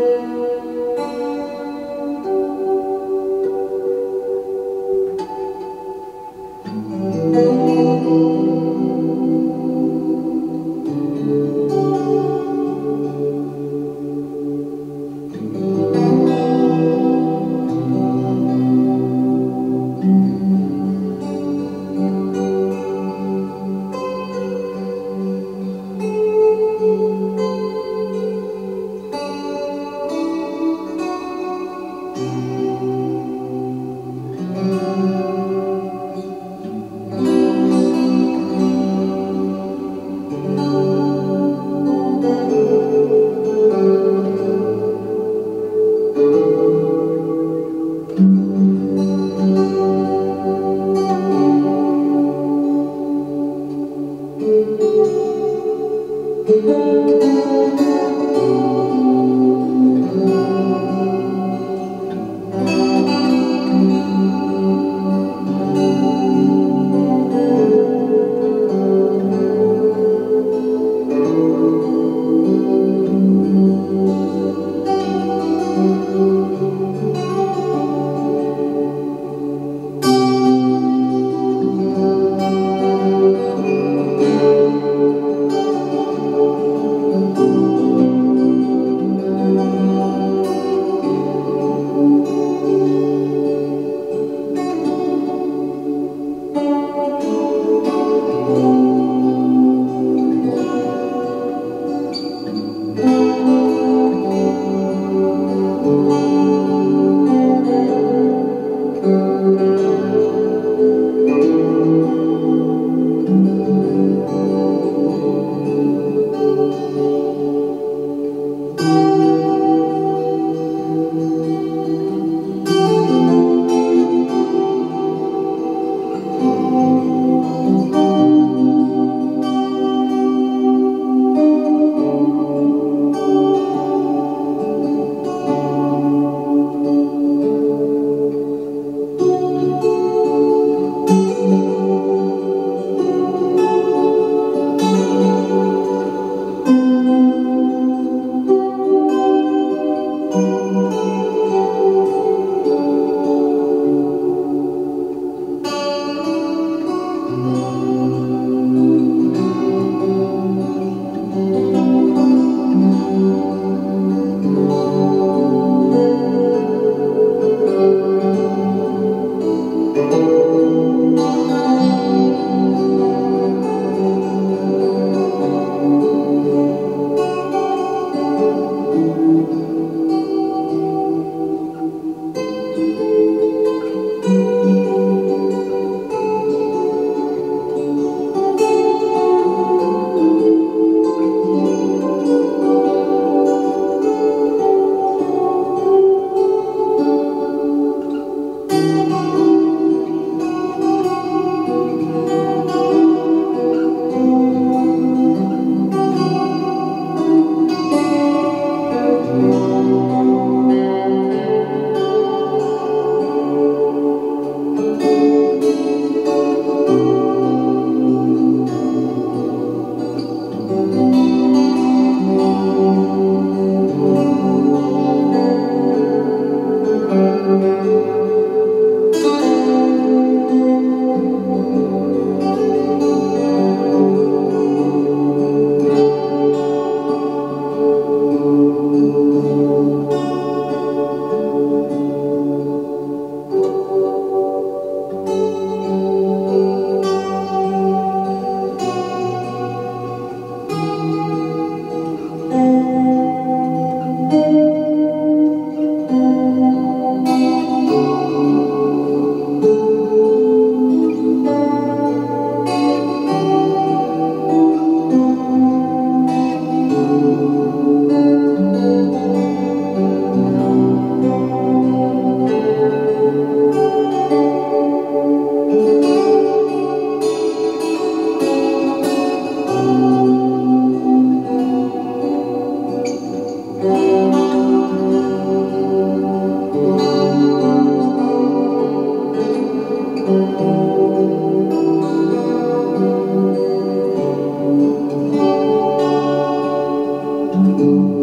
Música Música Música